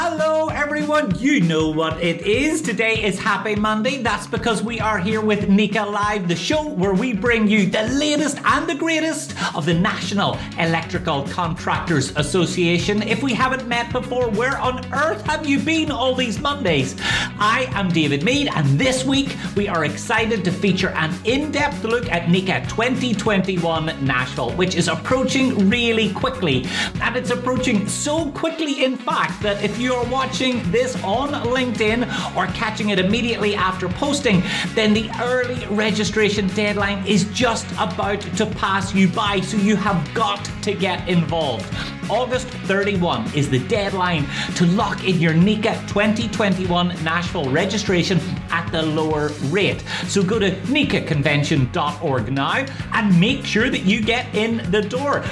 Hello, everyone. You know what it is. Today is Happy Monday. That's because we are here with NECA Live, the show where we bring you the latest and the greatest of the National Electrical Contractors Association. If we haven't met before, where on earth have you been all these Mondays? I am David Mead, and this week we are excited to feature an in depth look at NECA 2021 Nashville, which is approaching really quickly. And it's approaching so quickly, in fact, that if you are watching this on LinkedIn or catching it immediately after posting, then the early registration deadline is just about to pass you by, so you have got to get involved. August 31 is the deadline to lock in your NECA 2021 Nashville registration at the lower rate. So go to NECAconvention.org now and make sure that you get in the door.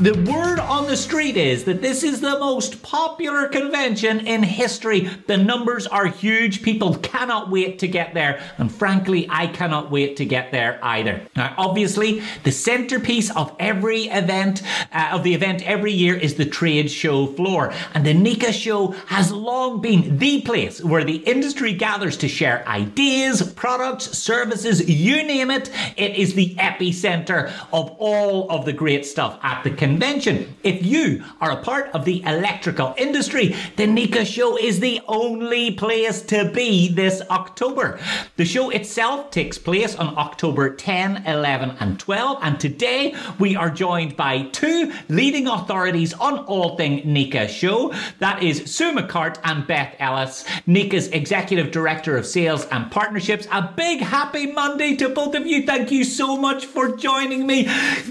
The word on the street is that this is the most popular convention in history. The numbers are huge. People cannot wait to get there. And frankly, I cannot wait to get there either. Now, obviously, the centerpiece of every event, uh, of the event every year is the trade show floor. And the NECA show has long been the place where the industry gathers to share ideas, products, services, you name it. It is the epicenter of all of the great stuff at the convention. If you are a part of the electrical industry, the NECA show is the only place to be this October. The show itself takes place on October 10, 11, and 12, and today we are joined by two leading authorities on all thing NECA show. That is Sue McCart and Beth Ellis, NECA's Executive Director of Sales and Partnerships. A big happy Monday to both of you. Thank you so much for joining me.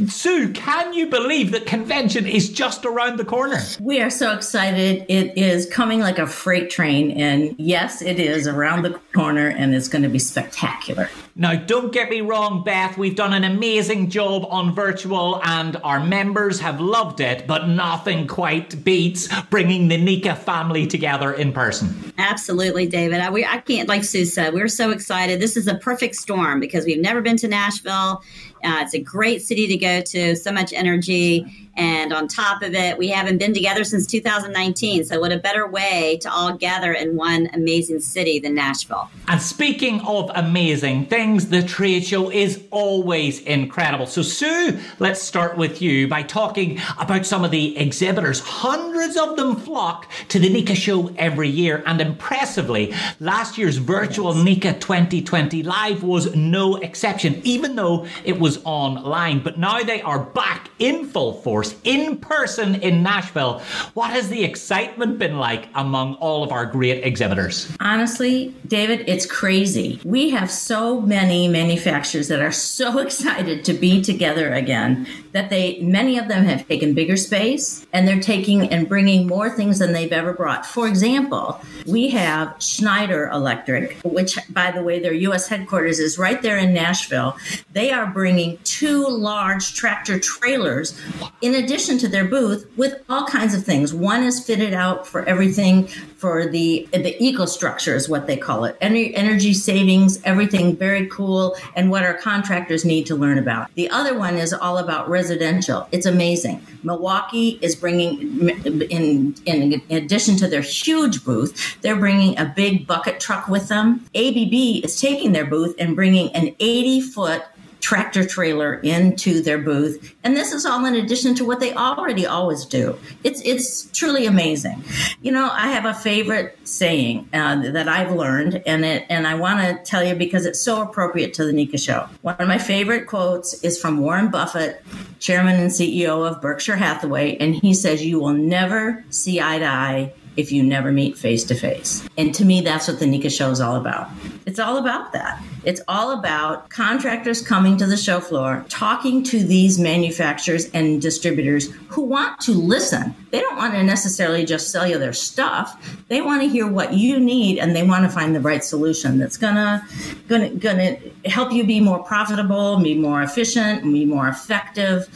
Sue, can you believe that convention is just around the corner? We are so excited. It is coming like a freight train. And yes, it is around the corner and it's going to be spectacular. Now, don't get me wrong, Beth, we've done an amazing job on virtual and our members have loved it, but nothing quite beats bringing the NECA family together in person. Absolutely, David. I, we, I can't, like Said, we're so excited. This is a perfect storm because we've never been to Nashville. Uh, it's a great city to go to, so much energy. And on top of it, we haven't been together since 2019. So, what a better way to all gather in one amazing city than Nashville? And speaking of amazing things, the trade show is always incredible. So, Sue, let's start with you by talking about some of the exhibitors. Hundreds of them flock to the NECA show every year. And impressively, last year's virtual yes. NECA 2020 Live was no exception, even though it was online. But now they are back in full force in person in Nashville. What has the excitement been like among all of our great exhibitors? Honestly, David, it's crazy. We have so many manufacturers that are so excited to be together again that they, many of them have taken bigger space and they're taking and bringing more things than they've ever brought. For example, we have Schneider Electric, which, by the way, their U.S. headquarters is right there in Nashville. They are bringing two large tractor trailers in addition to their booth with all kinds of things. One is fitted out for everything for the the EcoStruxure is what they call it. Energy, energy savings, everything very cool, and what our contractors need to learn about. The other one is all about residential. It's amazing. Milwaukee is bringing in in addition to their huge booth, they're bringing a big bucket truck with them. ABB is taking their booth and bringing an 80 foot tractor trailer into their booth. And this is all in addition to what they already always do. It's, it's truly amazing. You know, I have a favorite saying uh, that I've learned, and, it, and I want to tell you because it's so appropriate to the NECA show. One of my favorite quotes is from Warren Buffett, chairman and CEO of Berkshire Hathaway, and he says, You will never see eye to eye if you never meet face to face. And to me, that's what the NECA show is all about. It's all about that. It's all about contractors coming to the show floor, talking to these manufacturers and distributors who want to listen. They don't want to necessarily just sell you their stuff. They want to hear what you need and they want to find the right solution that's gonna gonna gonna help you be more profitable, be more efficient, be more effective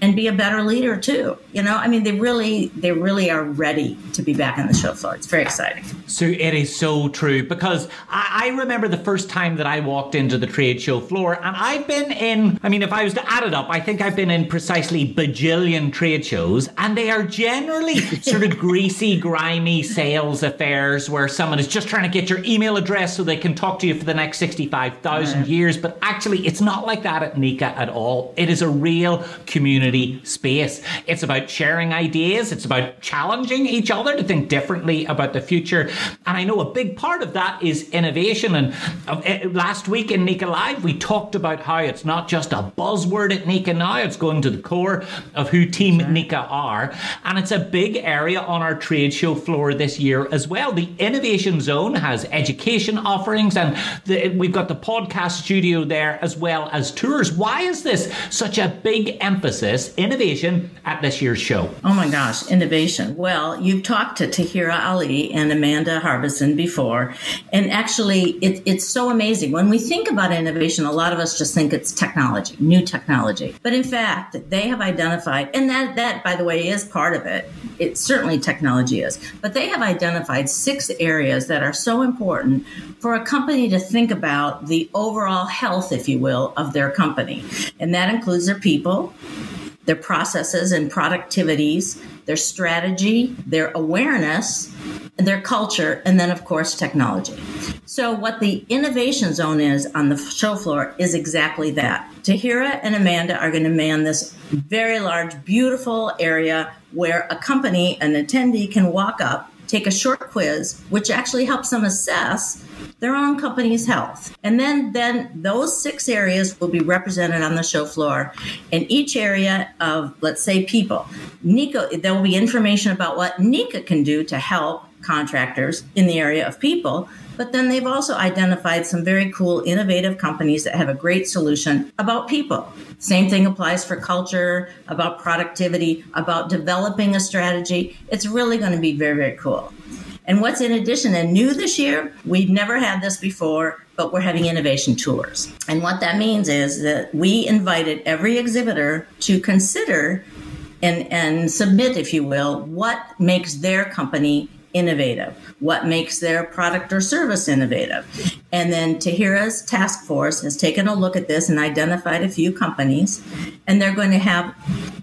and be a better leader too. You know, I mean, they really, they really are ready to be back on the show floor. It's very exciting. So it is so true because I, I remember the first time that I walked into the trade show floor, and I've been in. I mean, if I was to add it up, I think I've been in precisely bajillion trade shows, and they are generally sort of greasy, grimy sales affairs where someone is just trying to get your email address so they can talk to you for the next sixty-five thousand years. But actually, it's not like that at NECA at all. It is a real community space. It's about sharing ideas. It's about challenging each other to think differently about the future. And I know a big part of that is innovation. And uh, eh, last week in NECA Live, we talked about how it's not just a buzzword at NECA now, it's going to the core of who Team sure. NECA are. And it's a big area on our trade show floor this year as well. The Innovation Zone has education offerings, and the, we've got the podcast studio there as well as tours. Why is this such a big emphasis, innovation, at this year's show? Oh my gosh, innovation. Well, you've talked to Tahira Ali and Amanda Harbison before, and actually, it, it's so amazing. When we think about innovation, a lot of us just think it's technology, new technology. But in fact, they have identified, and that, that by the way, is part of it. It certainly technology is, but they have identified six areas that are so important for a company to think about the overall health, if you will, of their company. And that includes their people, their processes and productivities, their strategy, their awareness, their culture, and then, of course, technology. So, what the innovation zone is on the show floor is exactly that. Tahira and Amanda are going to man this very large, beautiful area where a company, an attendee, can walk up, take a short quiz, which actually helps them assess their own company's health. And then, then those six areas will be represented on the show floor. In each area of, let's say, people, NECA, there will be information about what NECA can do to help contractors in the area of people. But then they've also identified some very cool, innovative companies that have a great solution about people. Same thing applies for culture, about productivity, about developing a strategy. It's really going to be very, very cool. And what's in addition and new this year, we've never had this before, but we're having innovation tours. And what that means is that we invited every exhibitor to consider and, and submit, if you will, what makes their company innovative, what makes their product or service innovative. And then Tahira's task force has taken a look at this and identified a few companies, and they're going to have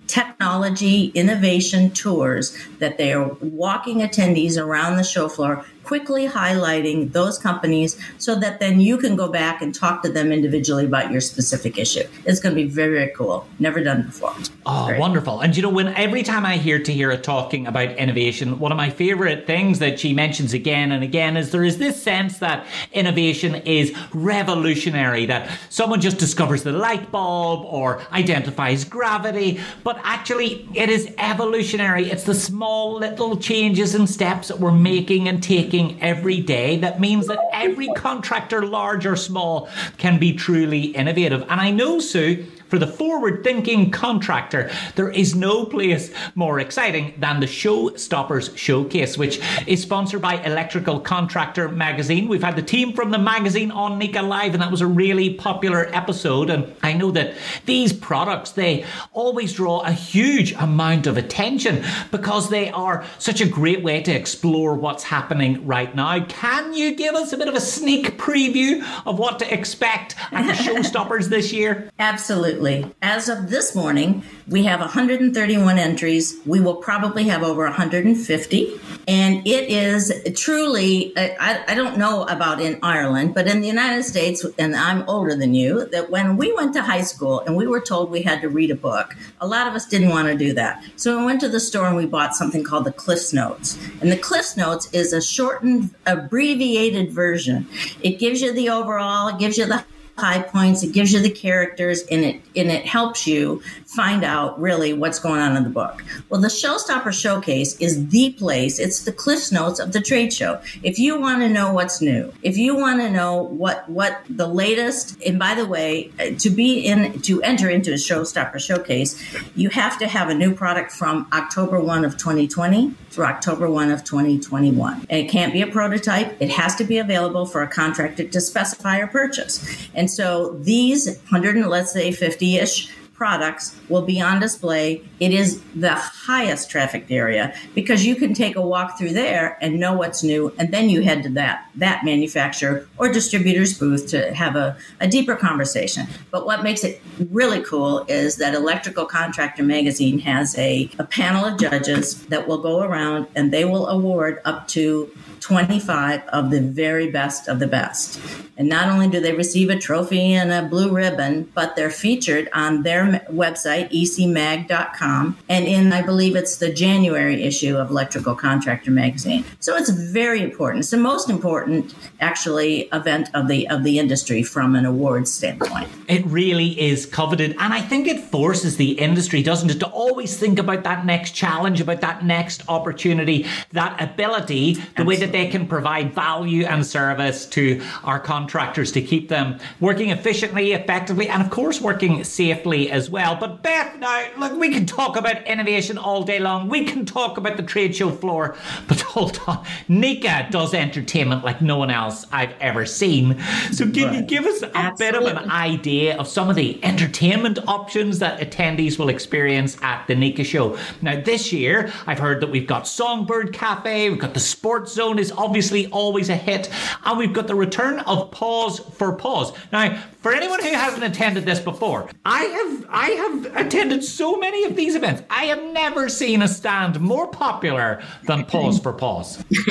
technology innovation tours that they are walking attendees around the show floor quickly highlighting those companies so that then you can go back and talk to them individually about your specific issue. It's going to be very, very cool. Never done before. Oh, Great. wonderful. And you know, when every time I hear Tahira talking about innovation, one of my favorite things that she mentions again and again is there is this sense that innovation is revolutionary, that someone just discovers the light bulb or identifies gravity, but actually it is evolutionary. It's the small little changes and steps that we're making and taking every day that means that every contractor, large or small, can be truly innovative. And I know, Sue, for the forward thinking contractor, there is no place more exciting than the Showstoppers Showcase, which is sponsored by Electrical Contractor Magazine. We've had the team from the magazine on NECA Live, and that was a really popular episode. And I know that these products, they always draw a huge amount of attention because they are such a great way to explore what's happening right now. Can you give us a bit of a sneak preview of what to expect at the Showstoppers this year? Absolutely. As of this morning, we have 131 entries. We will probably have over 150. And it is truly, I, I don't know about in Ireland, but in the United States, and I'm older than you, that when we went to high school and we were told we had to read a book, a lot of us didn't want to do that. So we went to the store and we bought something called the Cliffs Notes. And the Cliffs Notes is a shortened, abbreviated version. It gives you the overall, it gives you the high points. It gives you the characters, and it and it helps you find out really what's going on in the book. Well, the Showstopper Showcase is the place. It's the Cliffs Notes of the trade show. If you want to know what's new, if you want to know what what the latest, and by the way, uh, to be in to enter into a Showstopper Showcase, you have to have a new product from October one of 2020 through October one of 2021. And it can't be a prototype. It has to be available for a contractor to specify or purchase. And so these 100, and let's say 50 ish products will be on display. It is the highest trafficked area because you can take a walk through there and know what's new, and then you head to that that manufacturer or distributor's booth to have a, a deeper conversation. But what makes it really cool is that Electrical Contractor Magazine has a, a panel of judges that will go around and they will award up to 25 of the very best of the best. And not only do they receive a trophy and a blue ribbon, but they're featured on their website, ecmag.com, and in, I believe it's the January issue of Electrical Contractor Magazine. So it's very important. It's the most important, actually, event of the of the industry from an awards standpoint. It really is coveted, and I think it forces the industry, doesn't it, to always think about that next challenge, about that next opportunity, that ability, the Absolutely. way that they can provide value and service to our contractors to keep them working efficiently, effectively, and of course working safely as well. But Beth, now look, we can talk about innovation all day long. We can talk about the trade show floor, but hold on, NECA does entertainment like no one else I've ever seen. So can right. you give us a Absolutely. bit of an idea of some of the entertainment options that attendees will experience at the NECA show? Now this year, I've heard that we've got Songbird Cafe, we've got the Sports Zone is obviously always a hit. And we've got the return of Pause for Pause. Now, for anyone who hasn't attended this before, I have I have attended so many of these events. I have never seen a stand more popular than Pause for Pause.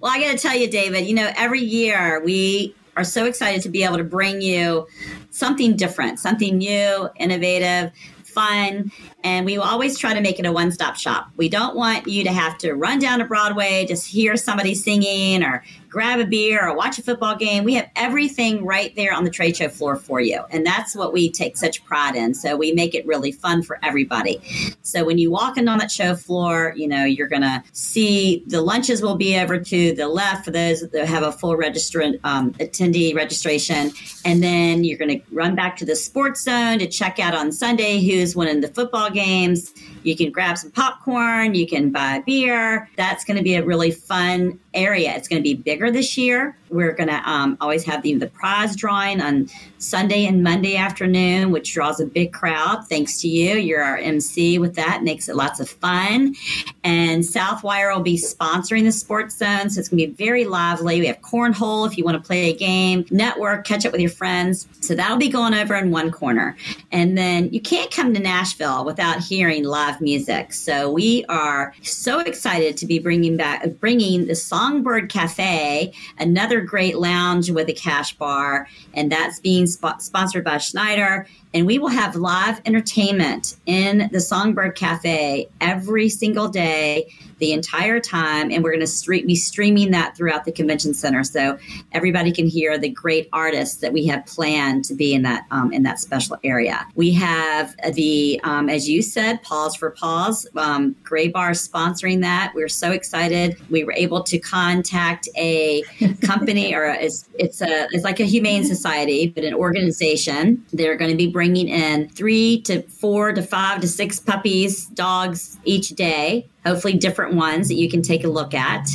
well, I got to tell you, David. You know, every year we are so excited to be able to bring you something different, something new, innovative fun, and we always try to make it a one stop shop. We don't want you to have to run down to Broadway, just hear somebody singing or grab a beer or watch a football game. We have everything right there on the trade show floor for you. And that's what we take such pride in. So we make it really fun for everybody. So when you walk in on that show floor, you know, you're going to see the lunches will be over to the left for those that have a full registrant um, attendee registration. And then you're going to run back to the sports zone to check out on Sunday who's winning the football games. You can grab some popcorn, you can buy beer. That's going to be a really fun area. It's going to be bigger this year. We're going to um, always have the, the prize drawing on Sunday and Monday afternoon, which draws a big crowd. Thanks to you. You're our MC with that, makes it lots of fun. And Southwire will be sponsoring the sports zone, so it's going to be very lively. We have cornhole if you want to play a game, network, catch up with your friends. So that'll be going over in one corner. And then you can't come to Nashville without hearing live music. So we are so excited to be bringing back, bringing the Songbird Cafe, another great lounge with a cash bar, and that's being sp- sponsored by Schneider. And we will have live entertainment in the Songbird Cafe every single day the entire time, and we're going to stream, be streaming that throughout the convention center, so everybody can hear the great artists that we have planned to be in that um, in that special area. We have the, um, as you said, Pause for Pause, um, Graybar sponsoring that. We're so excited. We were able to contact a company, or it's it's a it's like a humane society, but an organization. They're going to be bringing in three to four to five to six puppies, dogs each day hopefully different ones that you can take a look at.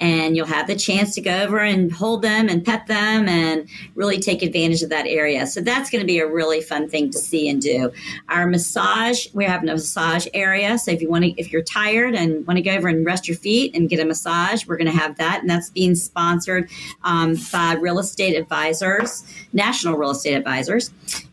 And you'll have the chance to go over and hold them and pet them and really take advantage of that area. So that's going to be a really fun thing to see and do. Our massage, we have a massage area. So if you want to, if you're tired and want to go over and rest your feet and get a massage, we're going to have that. And that's being sponsored um, by real estate advisors, national real estate advisors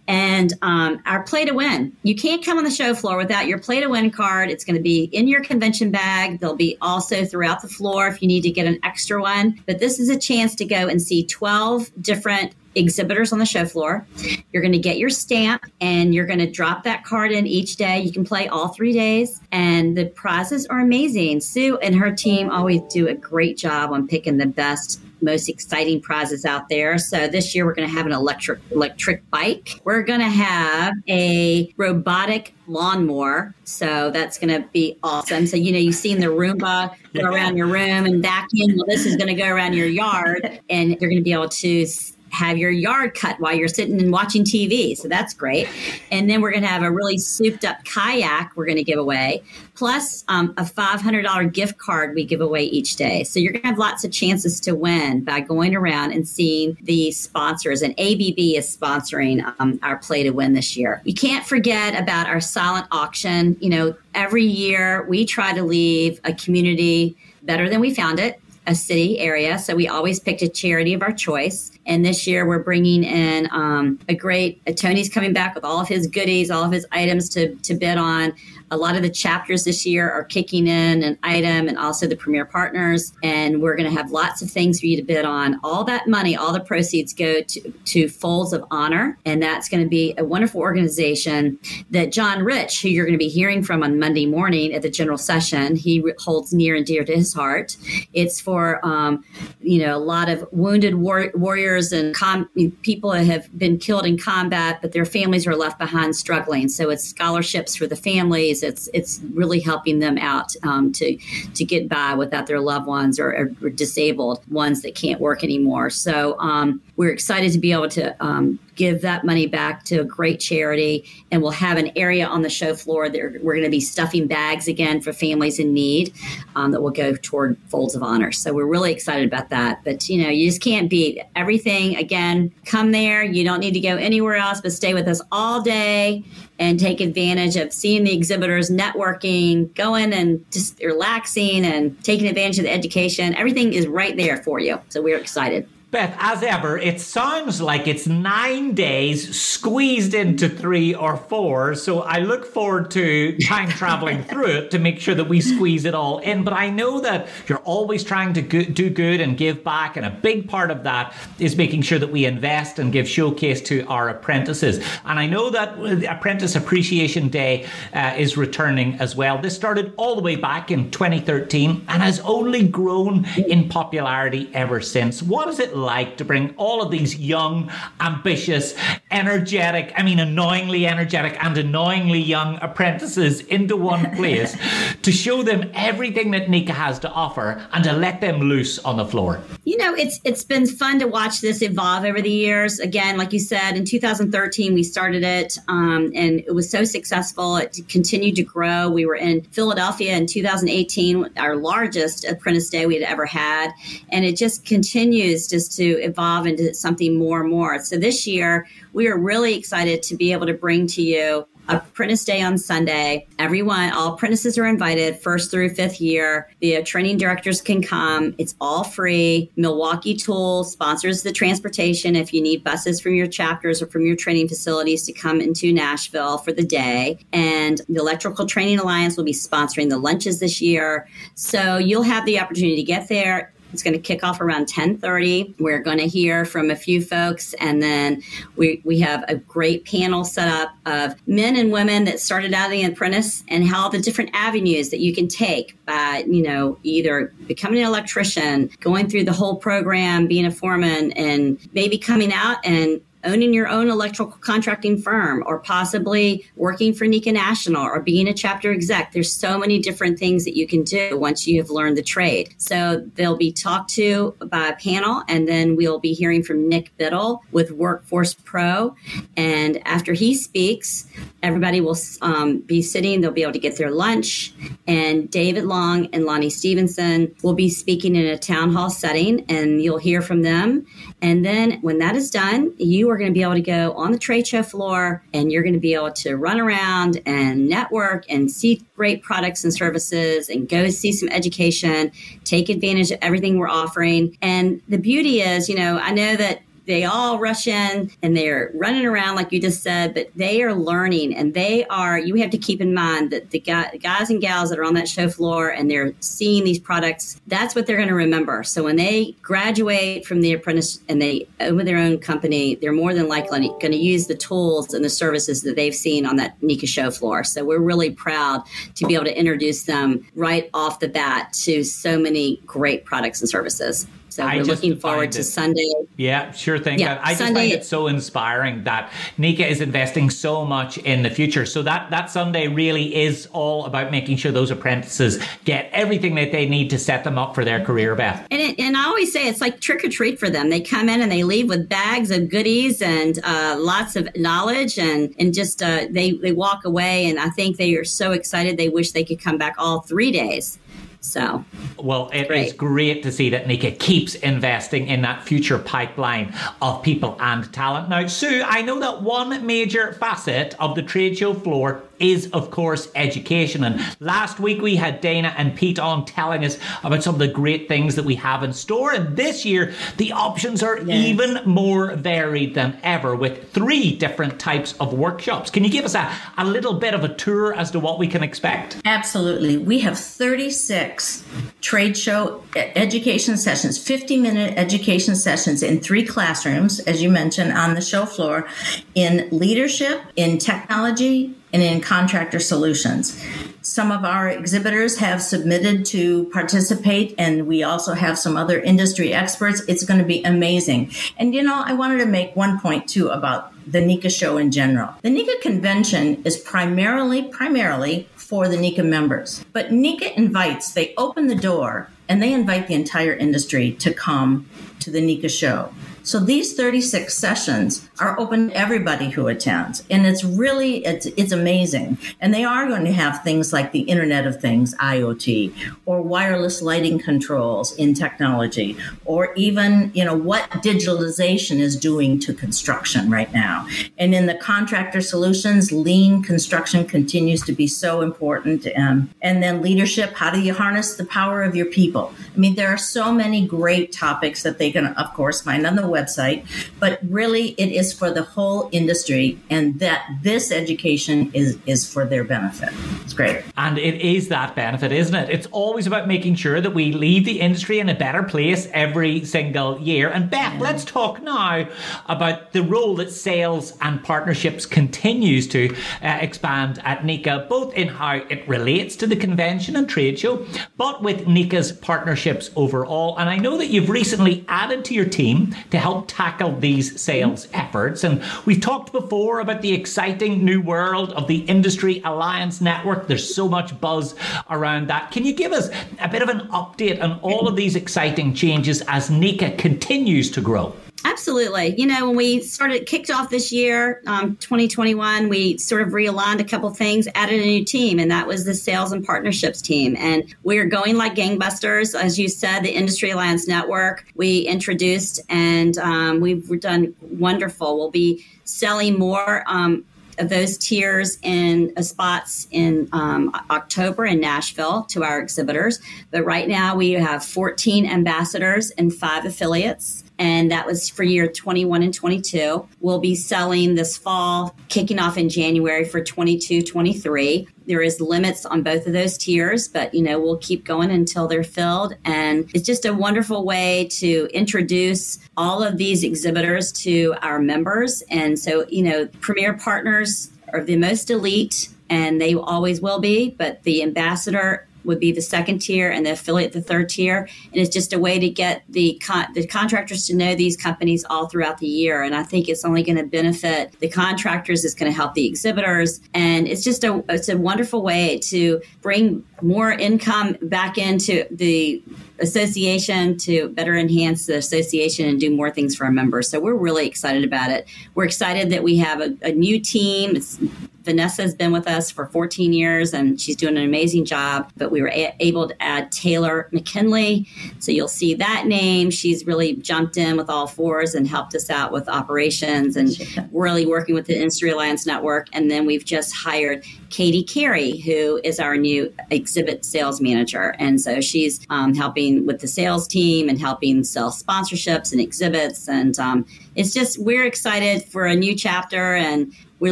and um, our play to win. You can't come on the show floor without your play to win card. It's going to be in your convention bag. They'll be also throughout the floor if you need to get an extra one. But this is a chance to go and see 12 different exhibitors on the show floor. You're going to get your stamp and you're going to drop that card in each day. You can play all three days, and the prizes are amazing. Sue and her team always do a great job on picking the best most exciting prizes out there. So this year we're going to have an electric electric bike. We're going to have a robotic lawnmower. So that's going to be awesome. So you know you've seen the Roomba go around your room and vacuum. Well, this is going to go around your yard, and you're going to be able to have your yard cut while you're sitting and watching TV. So that's great. And then we're going to have a really souped up kayak we're going to give away, plus um, a $500 gift card we give away each day. So you're going to have lots of chances to win by going around and seeing the sponsors. And ABB is sponsoring um, our Play to Win this year. You can't forget about our silent auction. You know, every year we try to leave a community better than we found it a city area. So we always picked a charity of our choice. And this year we're bringing in um, a great, uh, Tony's coming back with all of his goodies, all of his items to, to bid on. A lot of the chapters this year are kicking in an item and also the premier partners. And we're going to have lots of things for you to bid on. All that money, all the proceeds go to, to Folds of Honor. And that's going to be a wonderful organization that John Rich, who you're going to be hearing from on Monday morning at the general session, he holds near and dear to his heart. It's for, um, you know, a lot of wounded war- warriors and com- people that have been killed in combat, but their families are left behind struggling. So it's scholarships for the families it's it's really helping them out um, to to get by without their loved ones or, or disabled ones that can't work anymore. So um, we're excited to be able to um, give that money back to a great charity. And we'll have an area on the show floor that we're going to be stuffing bags again for families in need um, that will go toward Folds of Honor. So we're really excited about that. But, you know, you just can't beat everything. Again, come there. You don't need to go anywhere else, but stay with us all day and take advantage of seeing the exhibitors, networking, going and just relaxing and taking advantage of the education. Everything is right there for you. So we're excited. Beth, as ever, it sounds like it's nine days squeezed into three or four. So I look forward to time traveling through it to make sure that we squeeze it all in. But I know that you're always trying to go- do good and give back. And a big part of that is making sure that we invest and give showcase to our apprentices. And I know that Apprentice Appreciation Day uh, is returning as well. This started all the way back in 2013 and has only grown in popularity ever since. What is it like to bring all of these young, ambitious, energetic, I mean, annoyingly energetic and annoyingly young apprentices into one place to show them everything that NECA has to offer and to let them loose on the floor? You know, it's it's been fun to watch this evolve over the years. Again, like you said, in 2013 we started it, um, and it was so successful. It continued to grow. We were in Philadelphia in 2018, our largest apprentice day we had ever had, and it just continues just to evolve into something more and more. So this year, we are really excited to be able to bring to you Apprentice Day on Sunday. Everyone, all apprentices are invited, first through fifth year. The training directors can come. It's all free. Milwaukee Tool sponsors the transportation if you need buses from your chapters or from your training facilities to come into Nashville for the day. And the Electrical Training Alliance will be sponsoring the lunches this year. So you'll have the opportunity to get there it's going to kick off around 10:30. We're going to hear from a few folks, and then we we have a great panel set up of men and women that started out in the apprentice and how the different avenues that you can take by you know either becoming an electrician, going through the whole program, being a foreman, and maybe coming out and owning your own electrical contracting firm or possibly working for NECA National or being a chapter exec. There's so many different things that you can do once you have learned the trade. So they'll be talked to by a panel and then we'll be hearing from Nick Biddle with Workforce Pro. And after he speaks, everybody will um, be sitting, they'll be able to get their lunch. And David Long and Lonnie Stephenson will be speaking in a town hall setting and you'll hear from them. And then when that is done, you are going to be able to go on the trade show floor and you're going to be able to run around and network and see great products and services and go see some education, take advantage of everything we're offering. And the beauty is, you know, I know that they all rush in and they're running around like you just said, but they are learning and they are. You have to keep in mind that the guys and gals that are on that show floor and they're seeing these products, that's what they're going to remember. So when they graduate from the apprentice and they open their own company, they're more than likely going to use the tools and the services that they've seen on that NECA show floor. So we're really proud to be able to introduce them right off the bat to so many great products and services. So I we're looking forward to Sunday. Yeah, sure thing. Yeah, I just find it so inspiring that NECA is investing so much in the future. So that, that Sunday really is all about making sure those apprentices get everything that they need to set them up for their career, Beth. And, it, and I always say it's like trick or treat for them. They come in and they leave with bags of goodies and uh, lots of knowledge and, and just uh, they, they walk away. And I think they are so excited. They wish they could come back all three days. So, well, it great. is great to see that NECA keeps investing in that future pipeline of people and talent. Now, Sue, I know that one major facet of the trade show floor is, of course, education. And last week we had Dana and Pete on telling us about some of the great things that we have in store. And this year, the options are yes. even more varied than ever with three different types of workshops. Can you give us a, a little bit of a tour as to what we can expect? Absolutely. We have 36 trade show education sessions, 50 minute education sessions in three classrooms, as you mentioned, on the show floor in leadership, in technology, and in contractor solutions. Some of our exhibitors have submitted to participate, and we also have some other industry experts. It's going to be amazing. And you know, I wanted to make one point too about the NECA show in general. The NECA convention is primarily, primarily for the NECA members. But NECA invites, they open the door and they invite the entire industry to come to the NECA show. So these 36 sessions are open to everybody who attends. And it's really, it's, it's amazing. And they are going to have things like the Internet of Things, IoT, or wireless lighting controls in technology, or even, you know, what digitalization is doing to construction right now. And in the contractor solutions, lean construction continues to be so important. Um, and then leadership, how do you harness the power of your people? I mean, there are so many great topics that they can, of course, find on the website, but really it is for the whole industry and that this education is, is for their benefit. It's great. And it is that benefit, isn't it? It's always about making sure that we leave the industry in a better place every single year. And Beth, yeah. let's talk now about the role that sales and partnerships continues to uh, expand at NECA, both in how it relates to the convention and trade show, but with NECA's partnerships overall. And I know that you've recently added to your team to help tackle these sales efforts. And we've talked before about the exciting new world of the Industry Alliance Network. There's so much buzz around that. Can you give us a bit of an update on all of these exciting changes as NECA continues to grow? Absolutely. You know, when we started kicked off this year, um, 2021, we sort of realigned a couple things, added a new team, and that was the sales and partnerships team. And we're going like gangbusters. As you said, the Industry Alliance Network we introduced, and um, we've done wonderful. We'll be selling more. Um, of those tiers in uh, spots in um, October in Nashville to our exhibitors. But right now we have 14 ambassadors and five affiliates and that was for year 21 and 22. We'll be selling this fall, kicking off in January for 22, 23. There is limits on both of those tiers, but you know we'll keep going until they're filled, and it's just a wonderful way to introduce all of these exhibitors to our members. And so you know, premier partners are the most elite, and they always will be. But the ambassador would be the second tier and the affiliate the third tier and it's just a way to get the con- the contractors to know these companies all throughout the year and i think it's only going to benefit the contractors it's going to help the exhibitors and it's just a it's a wonderful way to bring more income back into the association to better enhance the association and do more things for our members. So we're really excited about it. We're excited that we have a, a new team. It's, Vanessa has been with us for 14 years and she's doing an amazing job. But we were a- able to add Taylor McKinley. So you'll see that name. She's really jumped in with all fours and helped us out with operations and really working with the Industry Alliance Network. And then we've just hired Katie Carey, who is our new exhibit sales manager. And so she's um, helping with the sales team and helping sell sponsorships and exhibits. And um, it's just, we're excited for a new chapter and we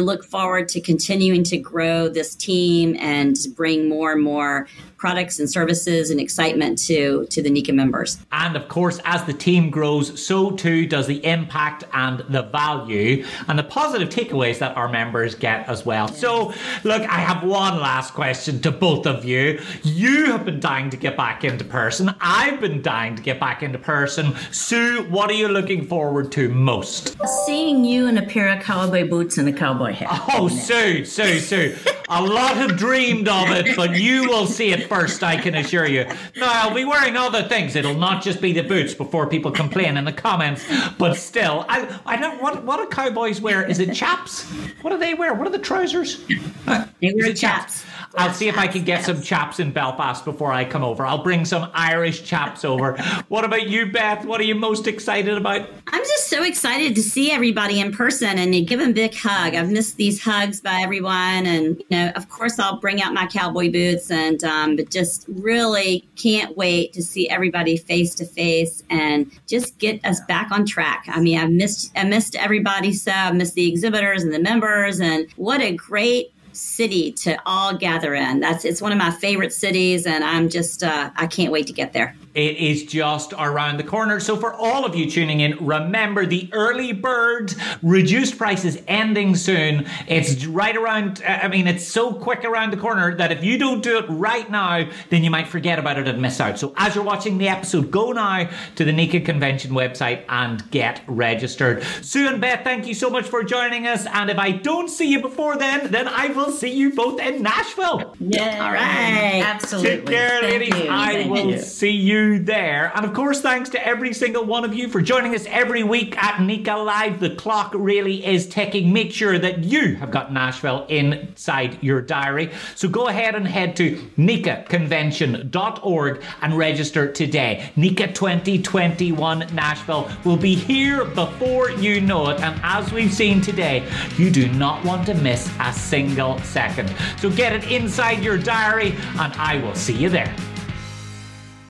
look forward to continuing to grow this team and bring more and more products and services and excitement to to the NECA members. And of course, as the team grows, so too does the impact and the value and the positive takeaways that our members get as well. Yes. So, look, I have one last question to both of you. You have been dying to get back into person. I've been dying to get back into person. Sue, what are you looking forward to most? Seeing you in a pair of cowboy boots and a cowboy hat. Oh, Sue, Sue, Sue. A lot have dreamed of it, but you will see it first, I can assure you. No, I'll be wearing other things. It'll not just be the boots before people complain in the comments. But still, I I don't what what do cowboys wear? Is it chaps? What do they wear? What are the trousers? They wear chaps. chaps. I'll see if I can get some chaps in Belfast before I come over. I'll bring some Irish chaps over. What about you, Beth? What are you most excited about? I'm just so excited to see everybody in person and give them a big hug. I've missed these hugs by everyone, and you know, of course, I'll bring out my cowboy boots, and um, but just really can't wait to see everybody face to face and just get us back on track. I mean, I missed I missed everybody so I missed the exhibitors and the members, and what a great city to all gather in. That's it's one of my favorite cities, and I'm just uh, I can't wait to get there. It is just around the corner. So, for all of you tuning in, remember the early bird reduced price is ending soon. It's right around, uh, I mean, it's so quick around the corner that if you don't do it right now, then you might forget about it and miss out. So, as you're watching the episode, go now to the NECA Convention website and get registered. Sue and Beth, thank you so much for joining us. And if I don't see you before then, then I will see you both in Nashville. Yeah. All right. Absolutely. Take care, thank ladies. You. I thank will you. see you there. And of course, thanks to every single one of you for joining us every week at NECA Live. The clock really is ticking. Make sure that you have got Nashville inside your diary. So go ahead and head to NECAconvention.org and register today. NECA 2021 Nashville will be here before you know it. And as we've seen today, you do not want to miss a single second. So get it inside your diary, and I will see you there.